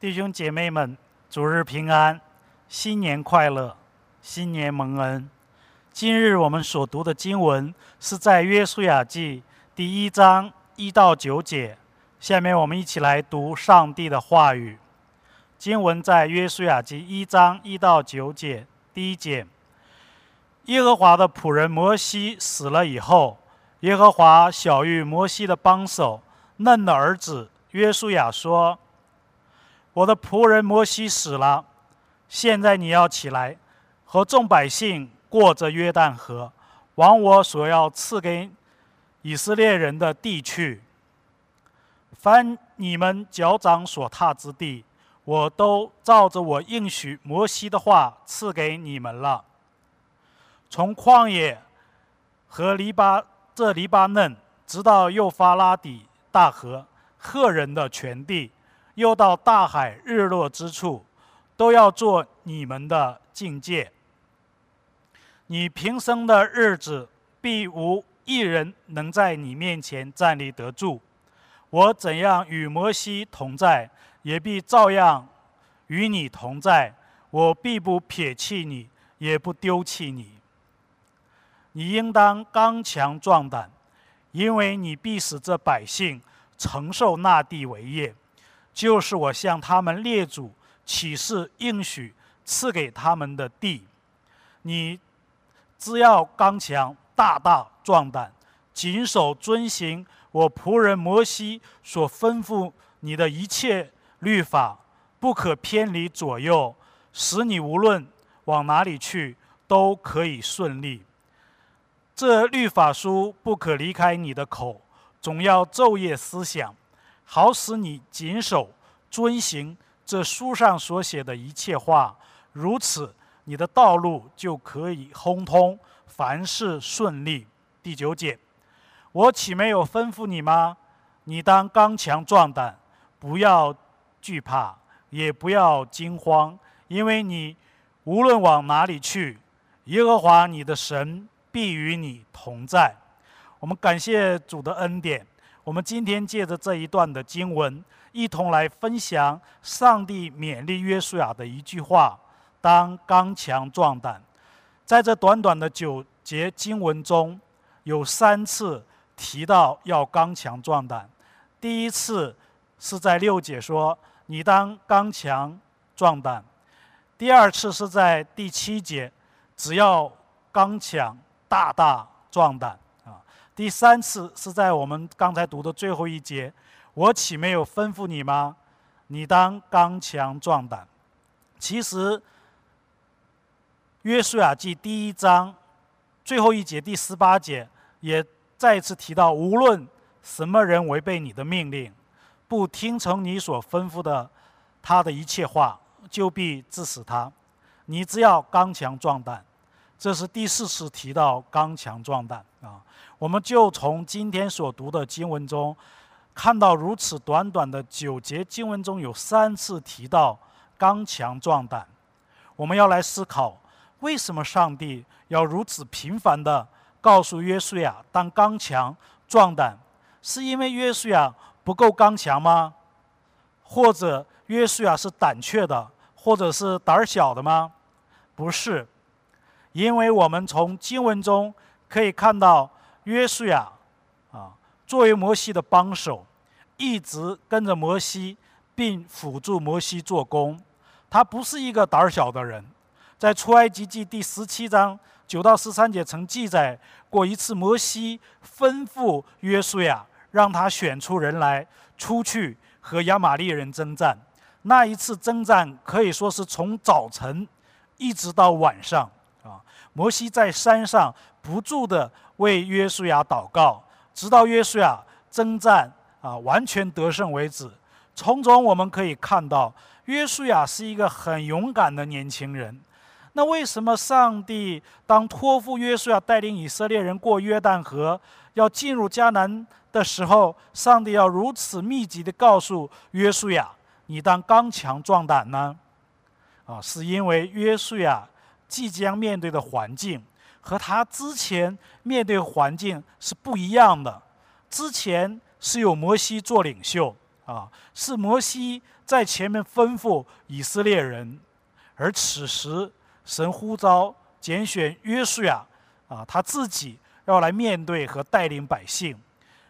弟兄姐妹们，主日平安，新年快乐，新年蒙恩。今日我们所读的经文是在约书亚记第一章一到九节。下面我们一起来读上帝的话语。经文在约书亚记一章一到九节。第一节：耶和华的仆人摩西死了以后，耶和华晓谕摩西的帮手嫩的儿子约书亚说。我的仆人摩西死了，现在你要起来，和众百姓过着约旦河，往我所要赐给以色列人的地去。凡你们脚掌所踏之地，我都照着我应许摩西的话赐给你们了。从旷野和黎巴这黎巴嫩，直到幼发拉底大河，赫人的全地。又到大海日落之处，都要做你们的境界。你平生的日子，必无一人能在你面前站立得住。我怎样与摩西同在，也必照样与你同在。我必不撇弃你，也不丢弃你。你应当刚强壮胆，因为你必使这百姓承受那地为业。就是我向他们列祖起誓应许赐给他们的地，你只要刚强、大大壮胆，谨守遵行我仆人摩西所吩咐你的一切律法，不可偏离左右，使你无论往哪里去都可以顺利。这律法书不可离开你的口，总要昼夜思想。好使你谨守遵行这书上所写的一切话，如此你的道路就可以亨通，凡事顺利。第九节，我岂没有吩咐你吗？你当刚强壮胆，不要惧怕，也不要惊慌，因为你无论往哪里去，耶和华你的神必与你同在。我们感谢主的恩典。我们今天借着这一段的经文，一同来分享上帝勉励约书亚的一句话：“当刚强壮胆。”在这短短的九节经文中，有三次提到要刚强壮胆。第一次是在六节说：“你当刚强壮胆。”第二次是在第七节：“只要刚强，大大壮胆。”第三次是在我们刚才读的最后一节，我岂没有吩咐你吗？你当刚强壮胆。其实，约书亚记第一章最后一节第十八节也再次提到，无论什么人违背你的命令，不听从你所吩咐的他的一切话，就必致死他。你只要刚强壮胆。这是第四次提到刚强壮胆啊。我们就从今天所读的经文中，看到如此短短的九节经文中有三次提到刚强壮胆。我们要来思考，为什么上帝要如此频繁地告诉约书亚当刚强壮胆？是因为约书亚不够刚强吗？或者约书亚是胆怯的，或者是胆儿小的吗？不是，因为我们从经文中可以看到。约书亚，啊，作为摩西的帮手，一直跟着摩西，并辅助摩西做工。他不是一个胆小的人。在出埃及记第十七章九到十三节曾记载过一次，摩西吩咐约书亚，让他选出人来出去和亚玛利人征战。那一次征战可以说是从早晨一直到晚上，啊，摩西在山上不住的。为约书亚祷告，直到约书亚征战啊完全得胜为止。从中我们可以看到，约书亚是一个很勇敢的年轻人。那为什么上帝当托付约书亚带领以色列人过约旦河，要进入迦南的时候，上帝要如此密集地告诉约书亚：“你当刚强壮胆呢？”啊，是因为约书亚即将面对的环境。和他之前面对环境是不一样的。之前是有摩西做领袖啊，是摩西在前面吩咐以色列人，而此时神呼召拣选约书亚，啊，他自己要来面对和带领百姓。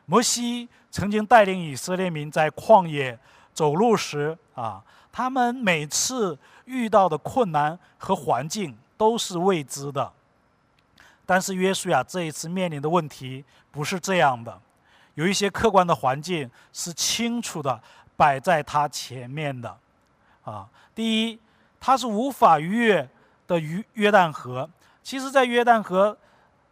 摩西曾经带领以色列民在旷野走路时，啊，他们每次遇到的困难和环境都是未知的。但是约书亚这一次面临的问题不是这样的，有一些客观的环境是清楚的摆在他前面的，啊，第一，他是无法逾越的约约旦河。其实，在约旦河。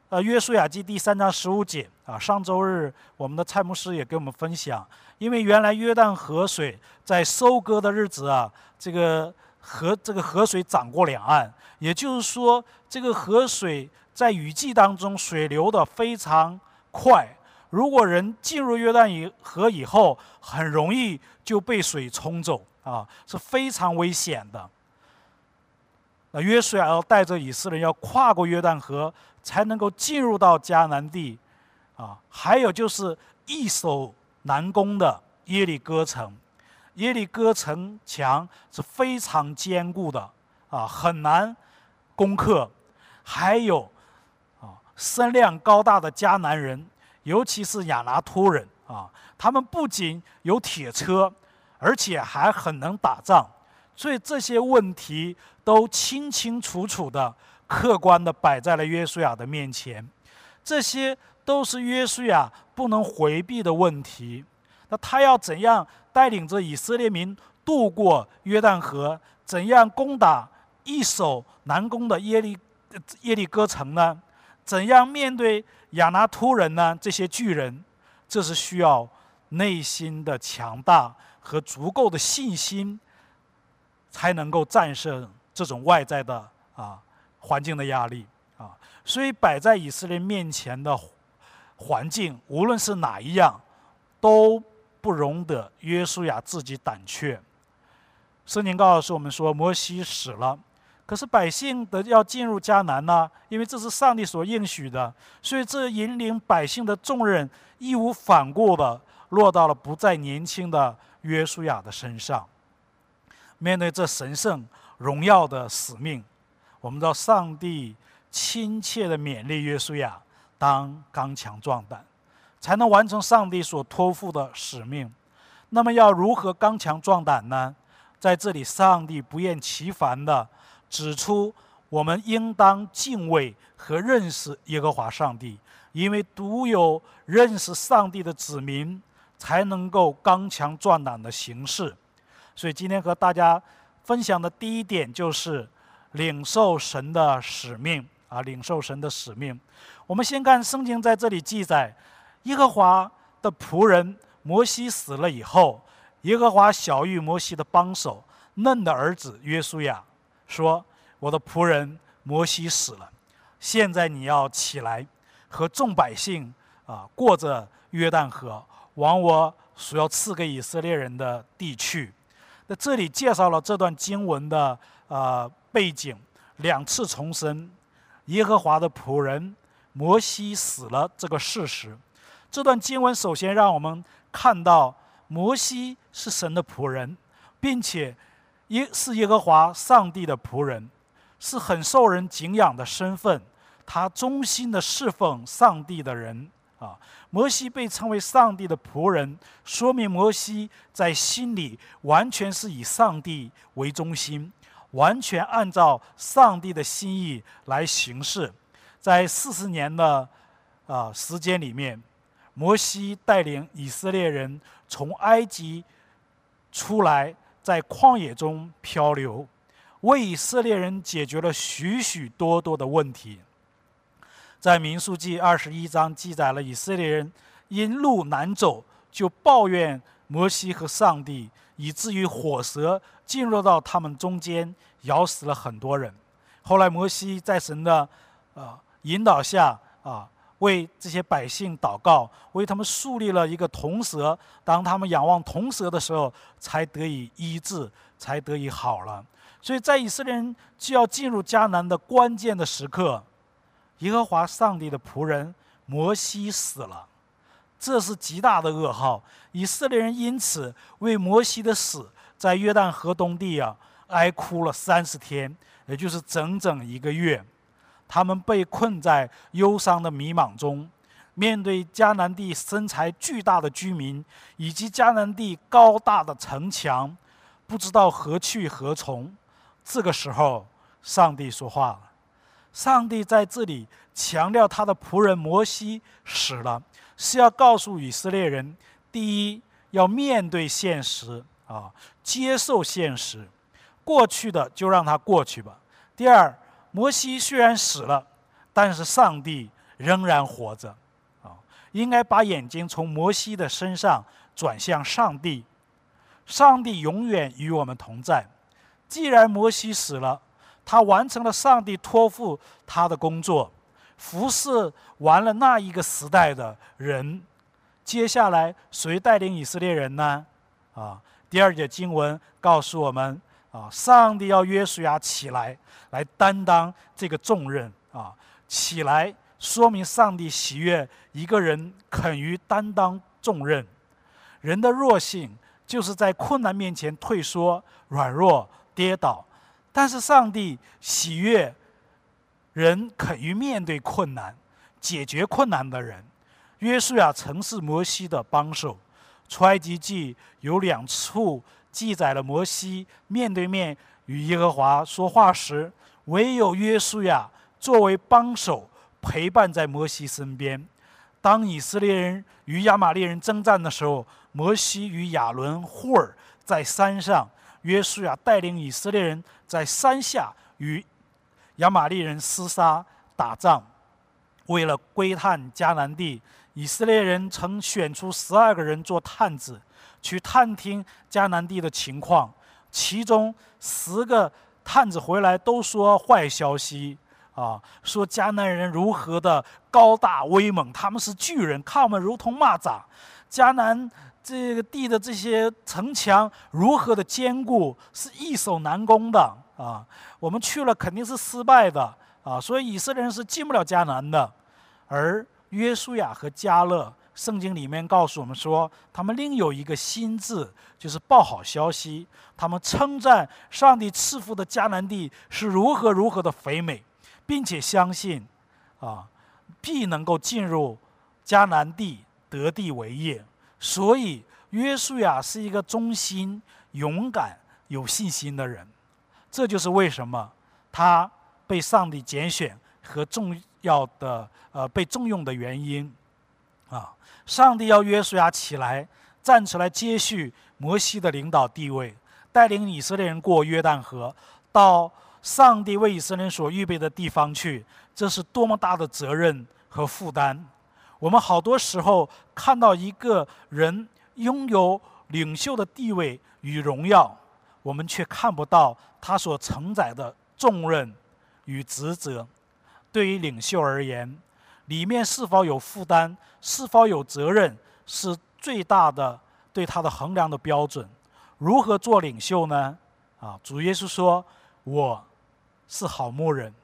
呃，约书亚记第三章十五节啊，上周日我们的蔡牧师也跟我们分享，因为原来约旦河水在收割的日子啊，这个河这个河水涨过两岸，也就是说，这个河水在雨季当中水流的非常快，如果人进入约旦以河以后，很容易就被水冲走啊，是非常危险的。那约书亚要带着以色列人要跨过约旦河。才能够进入到迦南地，啊，还有就是易守难攻的耶利哥城，耶利哥城墙是非常坚固的，啊，很难攻克。还有，身量高大的迦南人，尤其是亚拿突人，啊，他们不仅有铁车，而且还很能打仗，所以这些问题都清清楚楚的。客观的摆在了约书亚的面前，这些都是约书亚不能回避的问题。那他要怎样带领着以色列民渡过约旦河？怎样攻打易守难攻的耶利耶利哥城呢？怎样面对亚拿突人呢？这些巨人，这是需要内心的强大和足够的信心，才能够战胜这种外在的啊。环境的压力啊，所以摆在以色列面前的环境，无论是哪一样，都不容得约书亚自己胆怯。圣经告诉我们说，摩西死了，可是百姓的要进入迦南呢？因为这是上帝所应许的，所以这引领百姓的重任义无反顾的落到了不再年轻的约书亚的身上。面对这神圣荣耀的使命。我们知道，上帝亲切的勉励约书亚当刚强壮胆，才能完成上帝所托付的使命。那么，要如何刚强壮胆呢？在这里，上帝不厌其烦地指出，我们应当敬畏和认识耶和华上帝，因为独有认识上帝的子民，才能够刚强壮胆的行事。所以，今天和大家分享的第一点就是。领受神的使命啊！领受神的使命。我们先看圣经在这里记载，耶和华的仆人摩西死了以后，耶和华小玉摩西的帮手嫩的儿子约书亚说：“我的仆人摩西死了，现在你要起来，和众百姓啊过着约旦河，往我所要赐给以色列人的地去。”那这里介绍了这段经文的啊。背景两次重申耶和华的仆人摩西死了这个事实。这段经文首先让我们看到摩西是神的仆人，并且耶是耶和华上帝的仆人，是很受人敬仰的身份。他忠心的侍奉上帝的人啊，摩西被称为上帝的仆人，说明摩西在心里完全是以上帝为中心。完全按照上帝的心意来行事，在四十年的啊时间里面，摩西带领以色列人从埃及出来，在旷野中漂流，为以色列人解决了许许多多的问题。在民数记二十一章记载了以色列人因路难走，就抱怨摩西和上帝。以至于火蛇进入到他们中间，咬死了很多人。后来摩西在神的啊引导下啊，为这些百姓祷告，为他们树立了一个铜蛇。当他们仰望铜蛇的时候，才得以医治，才得以好了。所以在以色列人就要进入迦南的关键的时刻，耶和华上帝的仆人摩西死了。这是极大的噩耗，以色列人因此为摩西的死在约旦河东地啊哀哭了三十天，也就是整整一个月。他们被困在忧伤的迷茫中，面对迦南地身材巨大的居民以及迦南地高大的城墙，不知道何去何从。这个时候，上帝说话了。上帝在这里强调他的仆人摩西死了，是要告诉以色列人：第一，要面对现实啊，接受现实，过去的就让它过去吧；第二。摩西虽然死了，但是上帝仍然活着，啊，应该把眼睛从摩西的身上转向上帝。上帝永远与我们同在。既然摩西死了，他完成了上帝托付他的工作，服侍完了那一个时代的人。接下来谁带领以色列人呢？啊，第二节经文告诉我们。啊！上帝要约书亚起来，来担当这个重任啊！起来，说明上帝喜悦一个人肯于担当重任。人的弱性就是在困难面前退缩、软弱、跌倒，但是上帝喜悦人肯于面对困难、解决困难的人。约书亚曾是摩西的帮手。出埃及记有两处。记载了摩西面对面与耶和华说话时，唯有约书亚作为帮手陪伴在摩西身边。当以色列人与亚玛利人征战的时候，摩西与亚伦、户尔在山上，约书亚带领以色列人在山下与亚玛利人厮杀打仗。为了窥探迦南地，以色列人曾选出十二个人做探子。去探听迦南地的情况，其中十个探子回来都说坏消息啊，说迦南人如何的高大威猛，他们是巨人，看我们如同蚂蚱；迦南这个地的这些城墙如何的坚固，是易守难攻的啊，我们去了肯定是失败的啊，所以以色列人是进不了迦南的。而约书亚和迦勒。圣经里面告诉我们说，他们另有一个心智，就是报好消息。他们称赞上帝赐福的迦南地是如何如何的肥美，并且相信，啊，必能够进入迦南地得地为业。所以，约书亚是一个忠心、勇敢、有信心的人。这就是为什么他被上帝拣选和重要的呃被重用的原因，啊。上帝要约书亚起来，站出来接续摩西的领导地位，带领以色列人过约旦河，到上帝为以色列人所预备的地方去。这是多么大的责任和负担！我们好多时候看到一个人拥有领袖的地位与荣耀，我们却看不到他所承载的重任与职责。对于领袖而言，里面是否有负担，是否有责任，是最大的对他的衡量的标准。如何做领袖呢？啊，主耶稣说：“我是好牧人，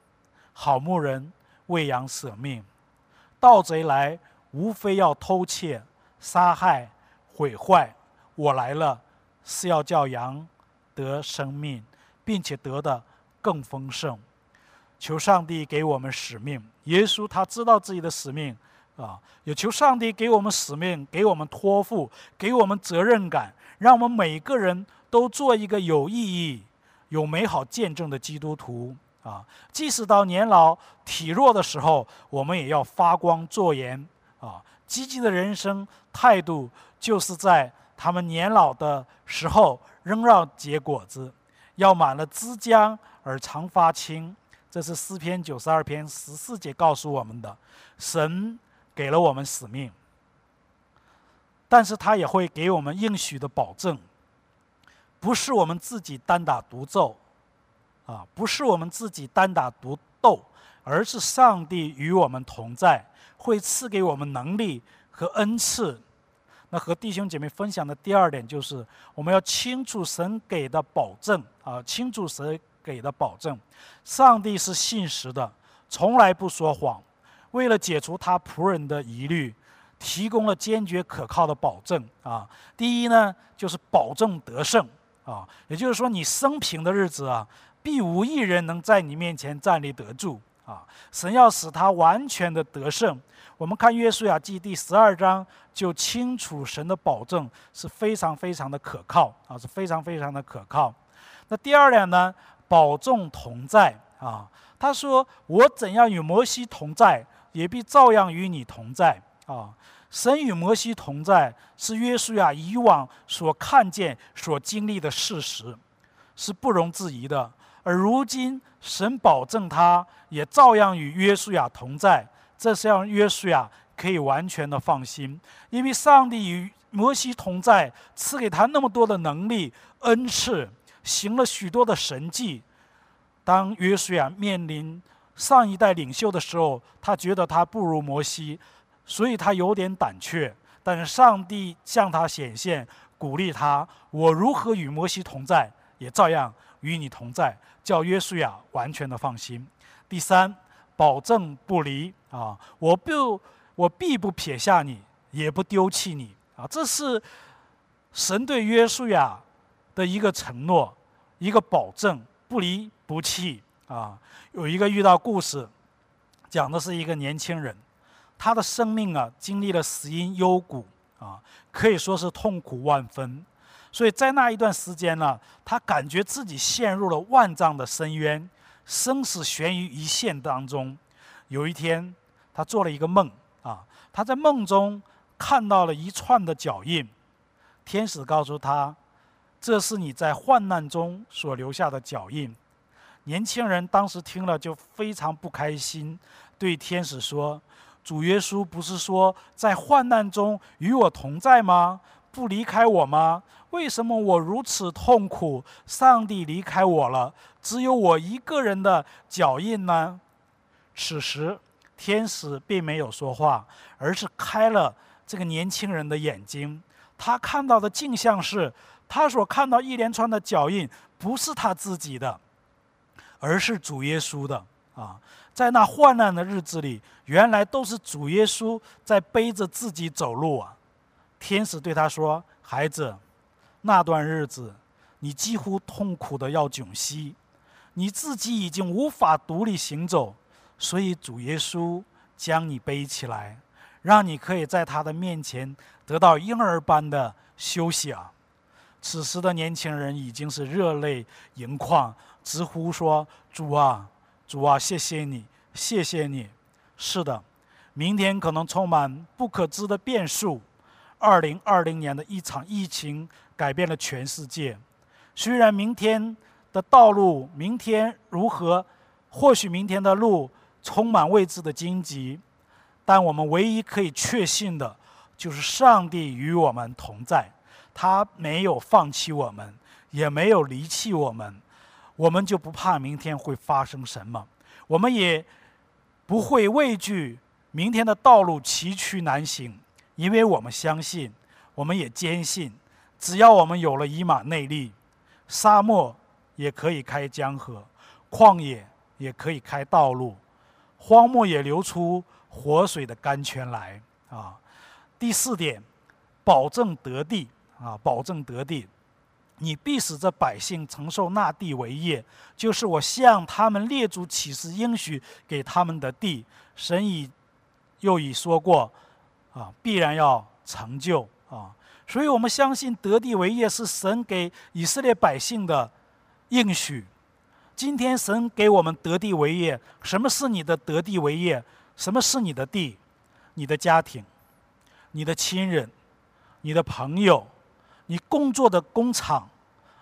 好牧人为羊舍命。盗贼来，无非要偷窃、杀害、毁坏。我来了，是要叫羊得生命，并且得的更丰盛。”求上帝给我们使命。耶稣他知道自己的使命，啊，也求上帝给我们使命，给我们托付，给我们责任感，让我们每个人都做一个有意义、有美好见证的基督徒。啊，即使到年老体弱的时候，我们也要发光作盐。啊，积极的人生态度，就是在他们年老的时候仍要结果子，要满了枝浆而常发青。这是诗篇九十二篇十四节告诉我们的，神给了我们使命，但是他也会给我们应许的保证，不是我们自己单打独斗，啊，不是我们自己单打独斗，而是上帝与我们同在，会赐给我们能力和恩赐。那和弟兄姐妹分享的第二点就是，我们要清楚神给的保证啊，清楚神。给的保证，上帝是信实的，从来不说谎。为了解除他仆人的疑虑，提供了坚决可靠的保证啊。第一呢，就是保证得胜啊，也就是说，你生平的日子啊，必无一人能在你面前站立得住啊。神要使他完全的得胜。我们看约书亚记第十二章，就清楚神的保证是非常非常的可靠啊，是非常非常的可靠。那第二点呢，保重同在啊。他说：“我怎样与摩西同在，也必照样与你同在啊。”神与摩西同在，是约书亚以往所看见、所经历的事实，是不容置疑的。而如今，神保证他也照样与约书亚同在，这是让约书亚可以完全的放心，因为上帝与摩西同在，赐给他那么多的能力、恩赐，行了许多的神迹。当约书亚面临上一代领袖的时候，他觉得他不如摩西。所以他有点胆怯，但是上帝向他显现，鼓励他：“我如何与摩西同在，也照样与你同在。”叫约书亚完全的放心。第三，保证不离啊！我不，我必不撇下你，也不丢弃你啊！这是神对约书亚的一个承诺，一个保证，不离不弃啊！有一个遇到故事，讲的是一个年轻人。他的生命啊，经历了死因幽谷啊，可以说是痛苦万分。所以在那一段时间呢，他感觉自己陷入了万丈的深渊，生死悬于一线当中。有一天，他做了一个梦啊，他在梦中看到了一串的脚印。天使告诉他：“这是你在患难中所留下的脚印。”年轻人当时听了就非常不开心，对天使说。主耶稣不是说在患难中与我同在吗？不离开我吗？为什么我如此痛苦？上帝离开我了，只有我一个人的脚印呢？此时，天使并没有说话，而是开了这个年轻人的眼睛。他看到的镜像是，他所看到一连串的脚印，不是他自己的，而是主耶稣的啊。在那患难的日子里，原来都是主耶稣在背着自己走路啊。天使对他说：“孩子，那段日子，你几乎痛苦的要窘息，你自己已经无法独立行走，所以主耶稣将你背起来，让你可以在他的面前得到婴儿般的休息啊。”此时的年轻人已经是热泪盈眶，直呼说：“主啊！”主啊，谢谢你，谢谢你。是的，明天可能充满不可知的变数。二零二零年的一场疫情改变了全世界。虽然明天的道路，明天如何，或许明天的路充满未知的荆棘，但我们唯一可以确信的，就是上帝与我们同在，他没有放弃我们，也没有离弃我们。我们就不怕明天会发生什么，我们也不会畏惧明天的道路崎岖难行，因为我们相信，我们也坚信，只要我们有了以马内利，沙漠也可以开江河，旷野也可以开道路，荒漠也流出活水的甘泉来啊！第四点，保证得地啊，保证得地。你必使这百姓承受那地为业，就是我向他们列祖起誓应许给他们的地。神已又已说过，啊，必然要成就啊。所以我们相信得地为业是神给以色列百姓的应许。今天神给我们得地为业，什么是你的得地为业？什么是你的地？你的家庭，你的亲人，你的朋友。你工作的工厂，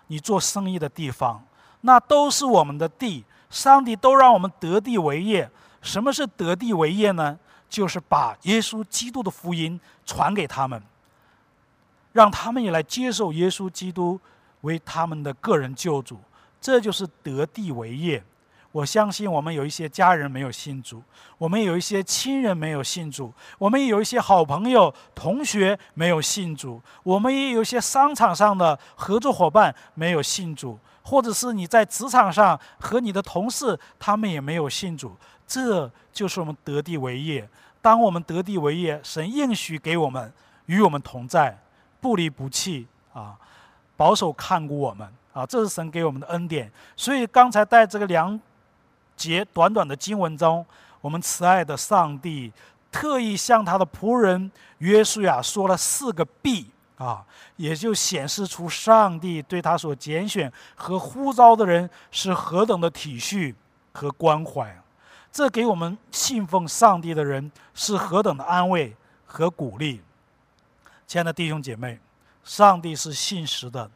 你做生意的地方，那都是我们的地。上帝都让我们得地为业。什么是得地为业呢？就是把耶稣基督的福音传给他们，让他们也来接受耶稣基督为他们的个人救主。这就是得地为业。我相信我们有一些家人没有信主，我们有一些亲人没有信主，我们也有一些好朋友、同学没有信主，我们也有一些商场上的合作伙伴没有信主，或者是你在职场上和你的同事，他们也没有信主。这就是我们得地为业。当我们得地为业，神应许给我们与我们同在，不离不弃啊，保守看顾我们啊，这是神给我们的恩典。所以刚才带这个两节短短的经文中，我们慈爱的上帝特意向他的仆人约书亚说了四个必啊，也就显示出上帝对他所拣选和呼召的人是何等的体恤和关怀。这给我们信奉上帝的人是何等的安慰和鼓励。亲爱的弟兄姐妹，上帝是信实的，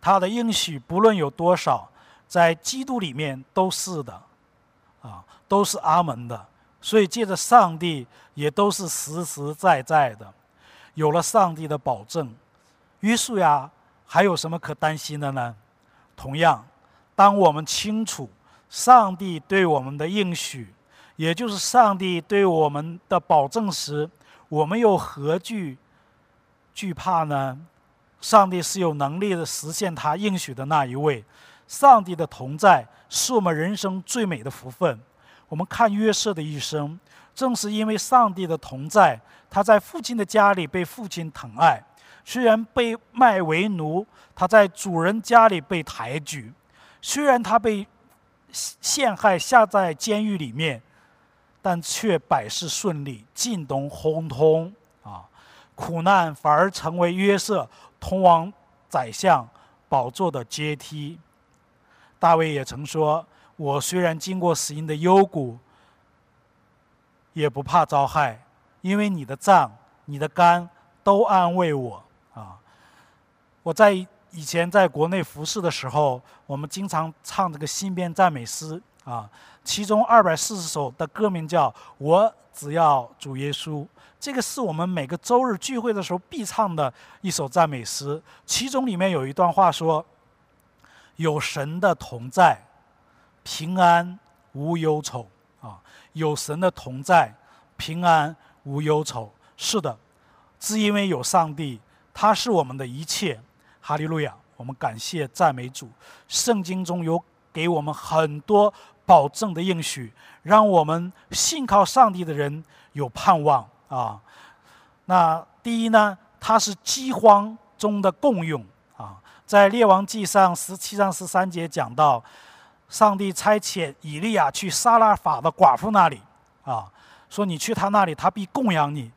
他的应许不论有多少，在基督里面都是的，啊，都是阿门的。所以借着上帝，也都是实实在在的。有了上帝的保证，约束呀还有什么可担心的呢？同样，当我们清楚上帝对我们的应许，也就是上帝对我们的保证时，我们又何惧？惧怕呢？上帝是有能力的实现他应许的那一位。上帝的同在是我们人生最美的福分。我们看约瑟的一生，正是因为上帝的同在，他在父亲的家里被父亲疼爱；虽然被卖为奴，他在主人家里被抬举；虽然他被陷害下在监狱里面，但却百事顺利，进东亨通啊。苦难反而成为约瑟通往宰相宝座的阶梯。大卫也曾说：“我虽然经过死荫的幽谷，也不怕遭害，因为你的杖、你的肝都安慰我。”啊！我在以前在国内服侍的时候，我们经常唱这个新编赞美诗啊，其中二百四十首的歌名叫《我只要主耶稣》。这个是我们每个周日聚会的时候必唱的一首赞美诗，其中里面有一段话说：“有神的同在，平安无忧愁啊！有神的同在，平安无忧愁。是的，是因为有上帝，他是我们的一切。哈利路亚！我们感谢赞美主。圣经中有给我们很多保证的应许，让我们信靠上帝的人有盼望。”啊，那第一呢，它是饥荒中的共用。在列王记上十七章十三节讲到，上帝差遣以利亚去撒拉法的寡妇那里啊，说你去他那里，他必供养你。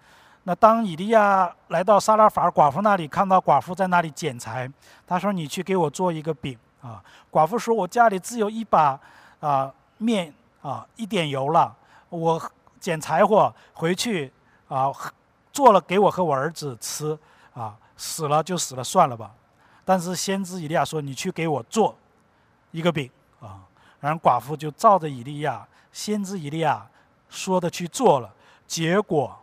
那当以利亚来到撒拉法寡妇那里，看到寡妇在那里捡柴，他说：“你去给我做一个饼啊。”寡妇说：“我家里只有一把啊面啊，一点油了，我捡柴火回去。”啊，做了给我和我儿子吃，啊，死了就死了，算了吧。但是先知以利亚说：“你去给我做一个饼啊。”然后寡妇就照着以利亚先知以利亚说的去做了。结果，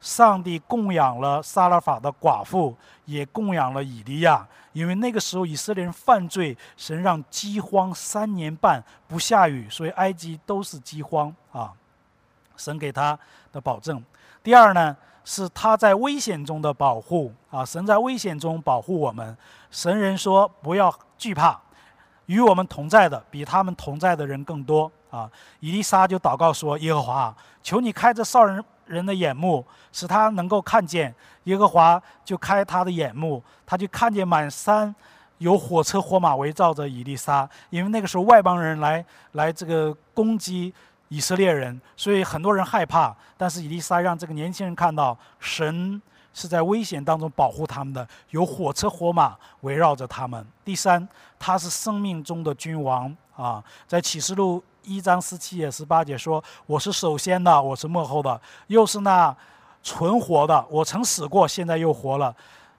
上帝供养了撒拉法的寡妇，也供养了以利亚。因为那个时候以色列人犯罪，神让饥荒三年半不下雨，所以埃及都是饥荒啊。神给他的保证。第二呢，是他在危险中的保护啊！神在危险中保护我们。神人说：“不要惧怕，与我们同在的比他们同在的人更多啊！”以丽莎就祷告说：“耶和华，求你开着少人人的眼目，使他能够看见。”耶和华就开他的眼目，他就看见满山有火车火马围绕着以丽莎，因为那个时候外邦人来来这个攻击。以色列人，所以很多人害怕。但是以利沙让这个年轻人看到，神是在危险当中保护他们的，有火车火马围绕着他们。第三，他是生命中的君王啊，在启示录一章十七节、十八节说：“我是首先的，我是幕后的，又是那存活的。我曾死过，现在又活了，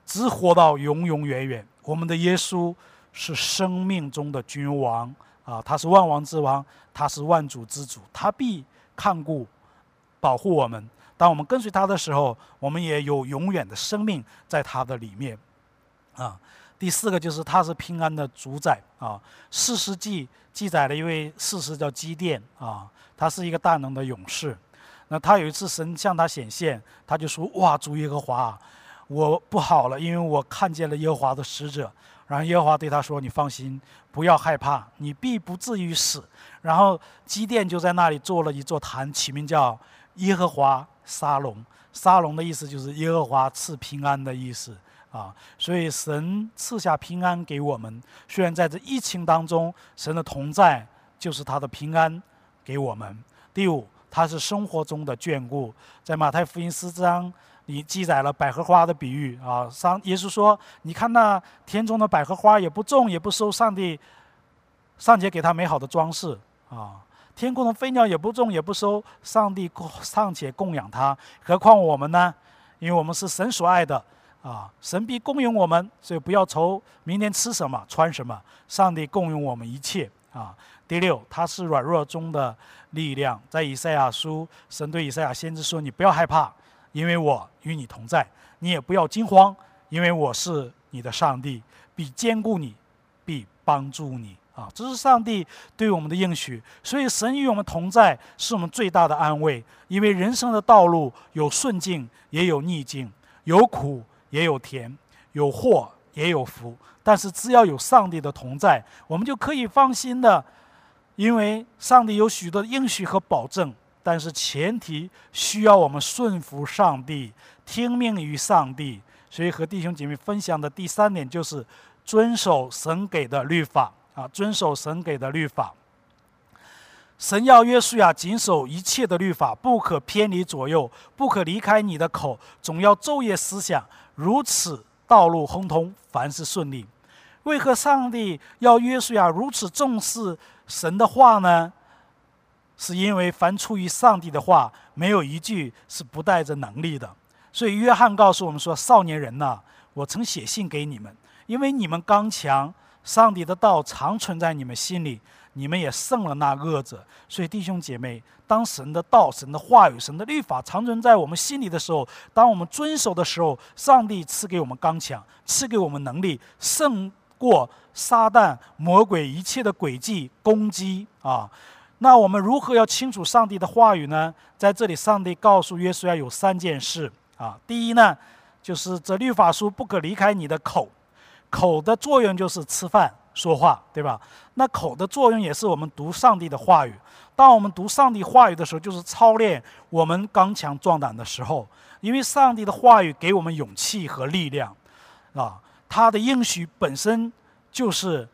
只活到永永远远。”我们的耶稣是生命中的君王。啊，他是万王之王，他是万主之主，他必看顾、保护我们。当我们跟随他的时候，我们也有永远的生命在他的里面。啊，第四个就是他是平安的主宰。啊，四世纪记载了一位事实叫基甸。啊，他是一个大能的勇士。那他有一次神向他显现，他就说：“哇，主耶和华，我不好了，因为我看见了耶和华的使者。”然后耶和华对他说：“你放心，不要害怕，你必不至于死。”然后基甸就在那里做了一座坛，起名叫耶和华沙龙。沙龙的意思就是耶和华赐平安的意思啊。所以神赐下平安给我们，虽然在这疫情当中，神的同在就是他的平安给我们。第五，他是生活中的眷顾，在马太福音四章里记载了百合花的比喻啊。上耶稣说：“你看那田中的百合花，也不种也不收，上帝尚且给他美好的装饰啊。”天空的飞鸟也不种也不收，上帝尚且供养它，何况我们呢？因为我们是神所爱的啊，神必供应我们，所以不要愁明天吃什么穿什么。上帝供应我们一切啊。第六，他是软弱中的力量，在以赛亚书，神对以赛亚先知说：“你不要害怕，因为我与你同在；你也不要惊慌，因为我是你的上帝，必坚固你，必帮助你。”啊，这是上帝对我们的应许，所以神与我们同在是我们最大的安慰。因为人生的道路有顺境，也有逆境，有苦也有甜，有祸也有福。但是只要有上帝的同在，我们就可以放心的，因为上帝有许多的应许和保证。但是前提需要我们顺服上帝，听命于上帝。所以和弟兄姐妹分享的第三点就是遵守神给的律法。啊，遵守神给的律法。神要约书亚谨守一切的律法，不可偏离左右，不可离开你的口，总要昼夜思想，如此道路亨通，凡事顺利。为何上帝要约书亚如此重视神的话呢？是因为凡出于上帝的话，没有一句是不带着能力的。所以约翰告诉我们说：“少年人呐，我曾写信给你们，因为你们刚强。”上帝的道常存在你们心里，你们也胜了那恶者。所以弟兄姐妹，当神的道、神的话语、神的律法常存在我们心里的时候，当我们遵守的时候，上帝赐给我们刚强，赐给我们能力，胜过撒旦、魔鬼一切的诡计攻击啊！那我们如何要清楚上帝的话语呢？在这里，上帝告诉约书亚有三件事啊。第一呢，就是这律法书不可离开你的口。口的作用就是吃饭说话，对吧？那口的作用也是我们读上帝的话语。当我们读上帝话语的时候，就是操练我们刚强壮胆的时候。因为上帝的话语给我们勇气和力量，啊，他的应许本身就是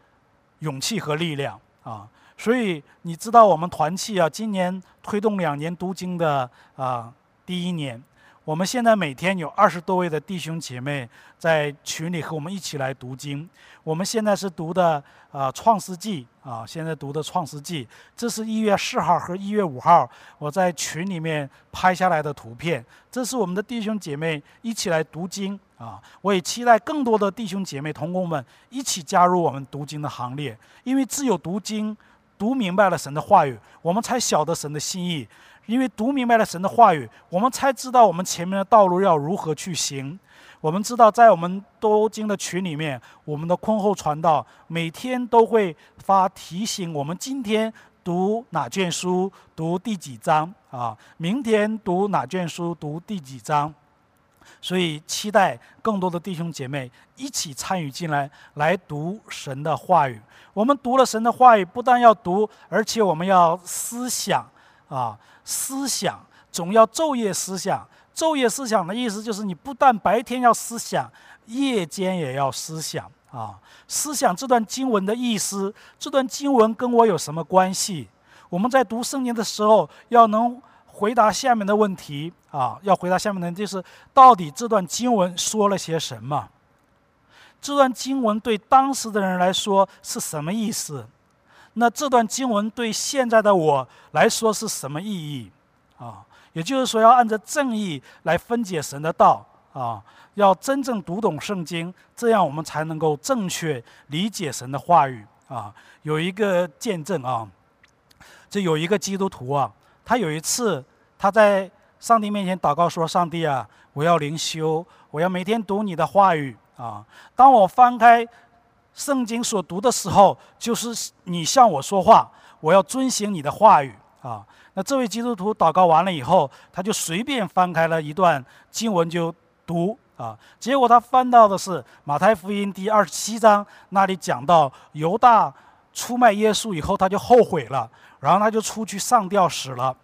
勇气和力量啊。所以你知道，我们团契啊，今年推动两年读经的啊第一年。我们现在每天有二十多位的弟兄姐妹在群里和我们一起来读经。我们现在是读的啊《创世纪》啊，现在读的《创世纪》，这是一月四号和一月五号我在群里面拍下来的图片。这是我们的弟兄姐妹一起来读经啊！我也期待更多的弟兄姐妹同工们一起加入我们读经的行列，因为只有读经，读明白了神的话语，我们才晓得神的心意。因为读明白了神的话语，我们才知道我们前面的道路要如何去行。我们知道，在我们多经的群里面，我们的坤后传道每天都会发提醒，我们今天读哪卷书，读第几章啊？明天读哪卷书，读第几章？所以，期待更多的弟兄姐妹一起参与进来，来读神的话语。我们读了神的话语，不但要读，而且我们要思想啊。思想总要昼夜思想，昼夜思想的意思就是你不但白天要思想，夜间也要思想啊。思想这段经文的意思，这段经文跟我有什么关系？我们在读圣经的时候，要能回答下面的问题啊，要回答下面的，就是到底这段经文说了些什么？这段经文对当时的人来说是什么意思？那这段经文对现在的我来说是什么意义啊？也就是说，要按照正义来分解神的道啊，要真正读懂圣经，这样我们才能够正确理解神的话语啊。有一个见证啊，这有一个基督徒啊，他有一次他在上帝面前祷告说：“上帝啊，我要灵修，我要每天读你的话语啊。当我翻开。”圣经所读的时候，就是你向我说话，我要遵行你的话语啊。那这位基督徒祷告完了以后，他就随便翻开了一段经文就读啊。结果他翻到的是马太福音第二十七章，那里讲到犹大出卖耶稣以后，他就后悔了，然后他就出去上吊死了。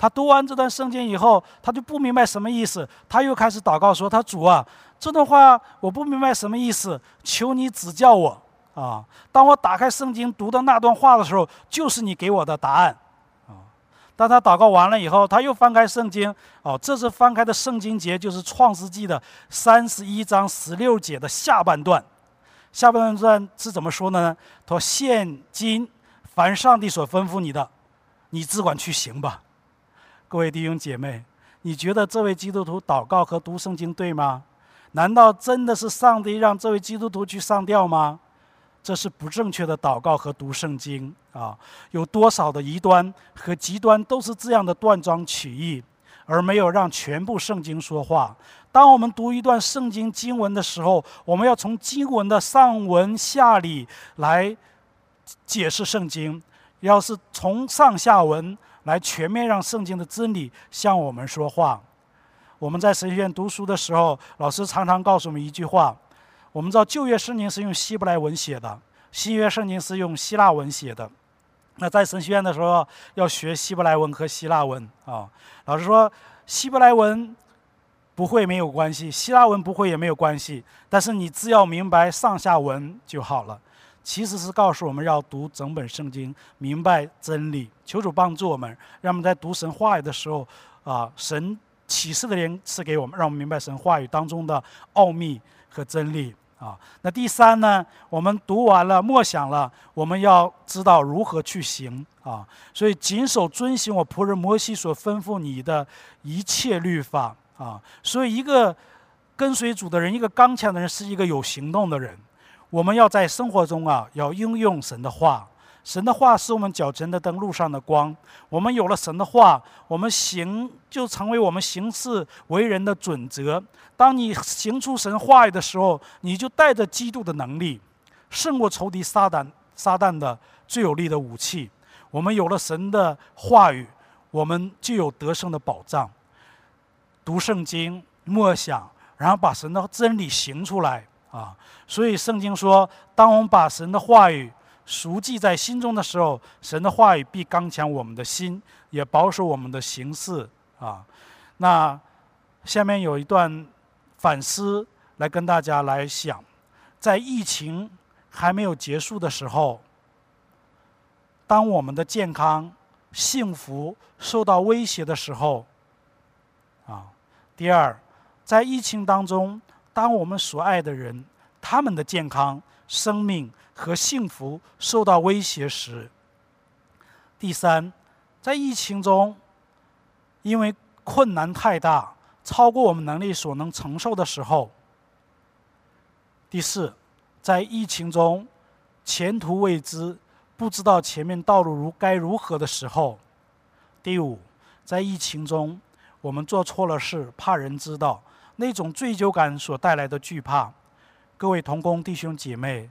他读完这段圣经以后，他就不明白什么意思，他又开始祷告说：“他主啊，这段话我不明白什么意思，求你指教我啊！当我打开圣经读到那段话的时候，就是你给我的答案啊！”当他祷告完了以后，他又翻开圣经，哦，这次翻开的圣经节就是创世纪的三十一章十六节的下半段。下半段是怎么说的呢？他说：“现今凡上帝所吩咐你的。”你只管去行吧，各位弟兄姐妹，你觉得这位基督徒祷告和读圣经对吗？难道真的是上帝让这位基督徒去上吊吗？这是不正确的祷告和读圣经啊！有多少的异端和极端都是这样的断章取义，而没有让全部圣经说话。当我们读一段圣经经文的时候，我们要从经文的上文下理来解释圣经。要是从上下文来全面让圣经的真理向我们说话，我们在神学院读书的时候，老师常常告诉我们一句话：我们知道旧约圣经是用希伯来文写的，新约圣经是用希腊文写的。那在神学院的时候要学希伯来文和希腊文啊。老师说希伯来文不会没有关系，希腊文不会也没有关系，但是你只要明白上下文就好了。其实是告诉我们要读整本圣经，明白真理。求主帮助我们，让我们在读神话语的时候，啊，神启示的灵赐给我们，让我们明白神话语当中的奥秘和真理。啊，那第三呢，我们读完了，默想了，我们要知道如何去行。啊，所以谨守遵行我仆人摩西所吩咐你的一切律法。啊，所以一个跟随主的人，一个刚强的人，是一个有行动的人。我们要在生活中啊，要应用神的话。神的话是我们脚前的灯，路上的光。我们有了神的话，我们行就成为我们行事为人的准则。当你行出神话语的时候，你就带着基督的能力，胜过仇敌撒旦撒旦的最有力的武器。我们有了神的话语，我们就有得胜的保障。读圣经，默想，然后把神的真理行出来。啊，所以圣经说，当我们把神的话语熟记在心中的时候，神的话语必刚强我们的心，也保守我们的行事。啊，那下面有一段反思来跟大家来想，在疫情还没有结束的时候，当我们的健康、幸福受到威胁的时候，啊，第二，在疫情当中。当我们所爱的人他们的健康、生命和幸福受到威胁时；第三，在疫情中，因为困难太大，超过我们能力所能承受的时候；第四，在疫情中，前途未知，不知道前面道路如该如何的时候；第五，在疫情中，我们做错了事，怕人知道。那种追究感所带来的惧怕，各位同工弟兄姐妹，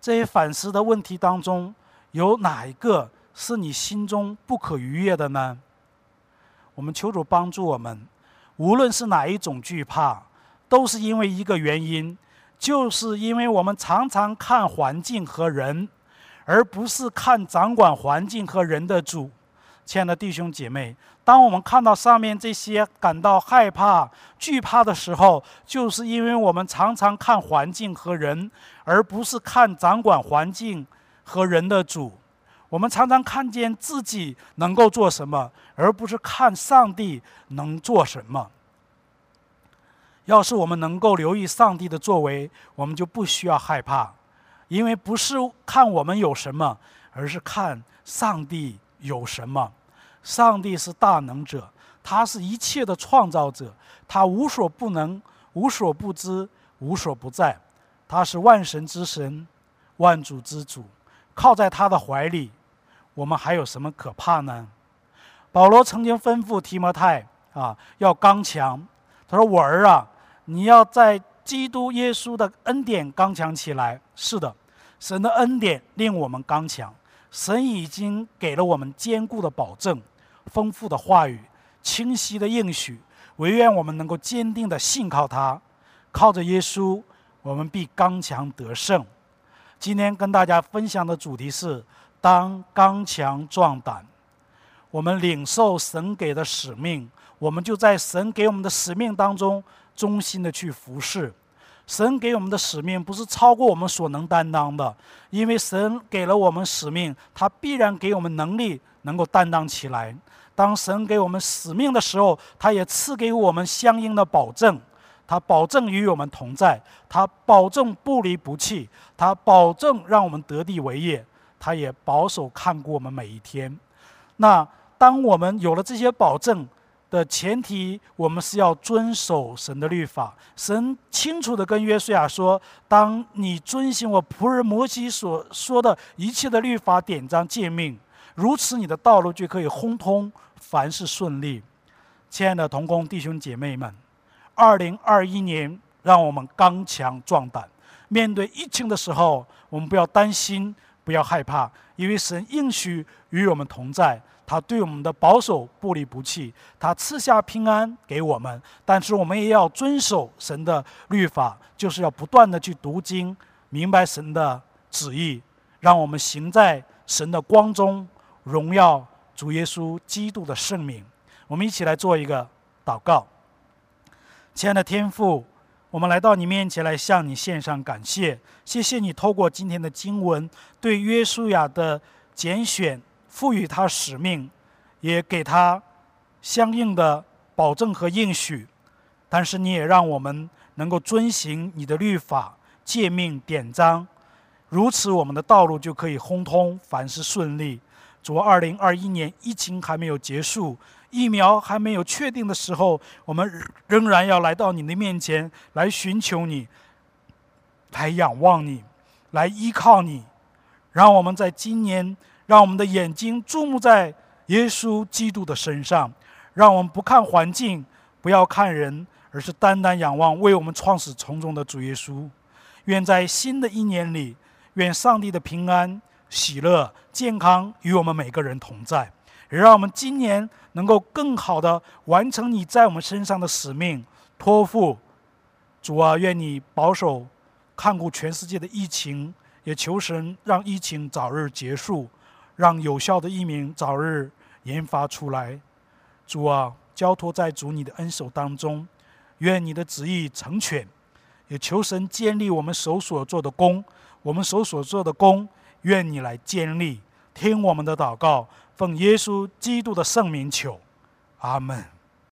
这些反思的问题当中，有哪一个是你心中不可逾越的呢？我们求主帮助我们，无论是哪一种惧怕，都是因为一个原因，就是因为我们常常看环境和人，而不是看掌管环境和人的主。亲爱的弟兄姐妹，当我们看到上面这些感到害怕、惧怕的时候，就是因为我们常常看环境和人，而不是看掌管环境和人的主。我们常常看见自己能够做什么，而不是看上帝能做什么。要是我们能够留意上帝的作为，我们就不需要害怕，因为不是看我们有什么，而是看上帝有什么。上帝是大能者，他是一切的创造者，他无所不能、无所不知、无所不在，他是万神之神、万主之主。靠在他的怀里，我们还有什么可怕呢？保罗曾经吩咐提摩太啊，要刚强。他说：“我儿啊，你要在基督耶稣的恩典刚强起来。”是的，神的恩典令我们刚强，神已经给了我们坚固的保证。丰富的话语，清晰的应许，唯愿我们能够坚定的信靠他，靠着耶稣，我们必刚强得胜。今天跟大家分享的主题是：当刚强壮胆。我们领受神给的使命，我们就在神给我们的使命当中忠心的去服侍。神给我们的使命不是超过我们所能担当的，因为神给了我们使命，他必然给我们能力，能够担当起来。当神给我们使命的时候，他也赐给我们相应的保证。他保证与我们同在，他保证不离不弃，他保证让我们得地为业，他也保守看顾我们每一天。那当我们有了这些保证的前提，我们是要遵守神的律法。神清楚地跟约书亚说：“当你遵行我仆人摩西所说的一切的律法典章诫命，如此你的道路就可以亨通，凡事顺利。”亲爱的同工弟兄姐妹们。二零二一年，让我们刚强壮胆。面对疫情的时候，我们不要担心，不要害怕，因为神应许与我们同在，他对我们的保守不离不弃，他赐下平安给我们。但是我们也要遵守神的律法，就是要不断的去读经，明白神的旨意，让我们行在神的光中，荣耀主耶稣基督的圣名。我们一起来做一个祷告。亲爱的天父，我们来到你面前来向你献上感谢，谢谢你透过今天的经文对约书亚的拣选赋予他使命，也给他相应的保证和应许。但是你也让我们能够遵行你的律法诫命典章，如此我们的道路就可以亨通，凡事顺利。主，二零二一年疫情还没有结束。疫苗还没有确定的时候，我们仍然要来到你的面前来寻求你，来仰望你，来依靠你。让我们在今年，让我们的眼睛注目在耶稣基督的身上，让我们不看环境，不要看人，而是单单仰望为我们创始从中的主耶稣。愿在新的一年里，愿上帝的平安、喜乐、健康与我们每个人同在。也让我们今年能够更好的完成你在我们身上的使命托付。主啊，愿你保守看顾全世界的疫情，也求神让疫情早日结束，让有效的疫苗早日研发出来。主啊，交托在主你的恩手当中，愿你的旨意成全。也求神建立我们手所做的功，我们手所做的功，愿你来建立。听我们的祷告。奉耶稣基督的圣名求，阿门。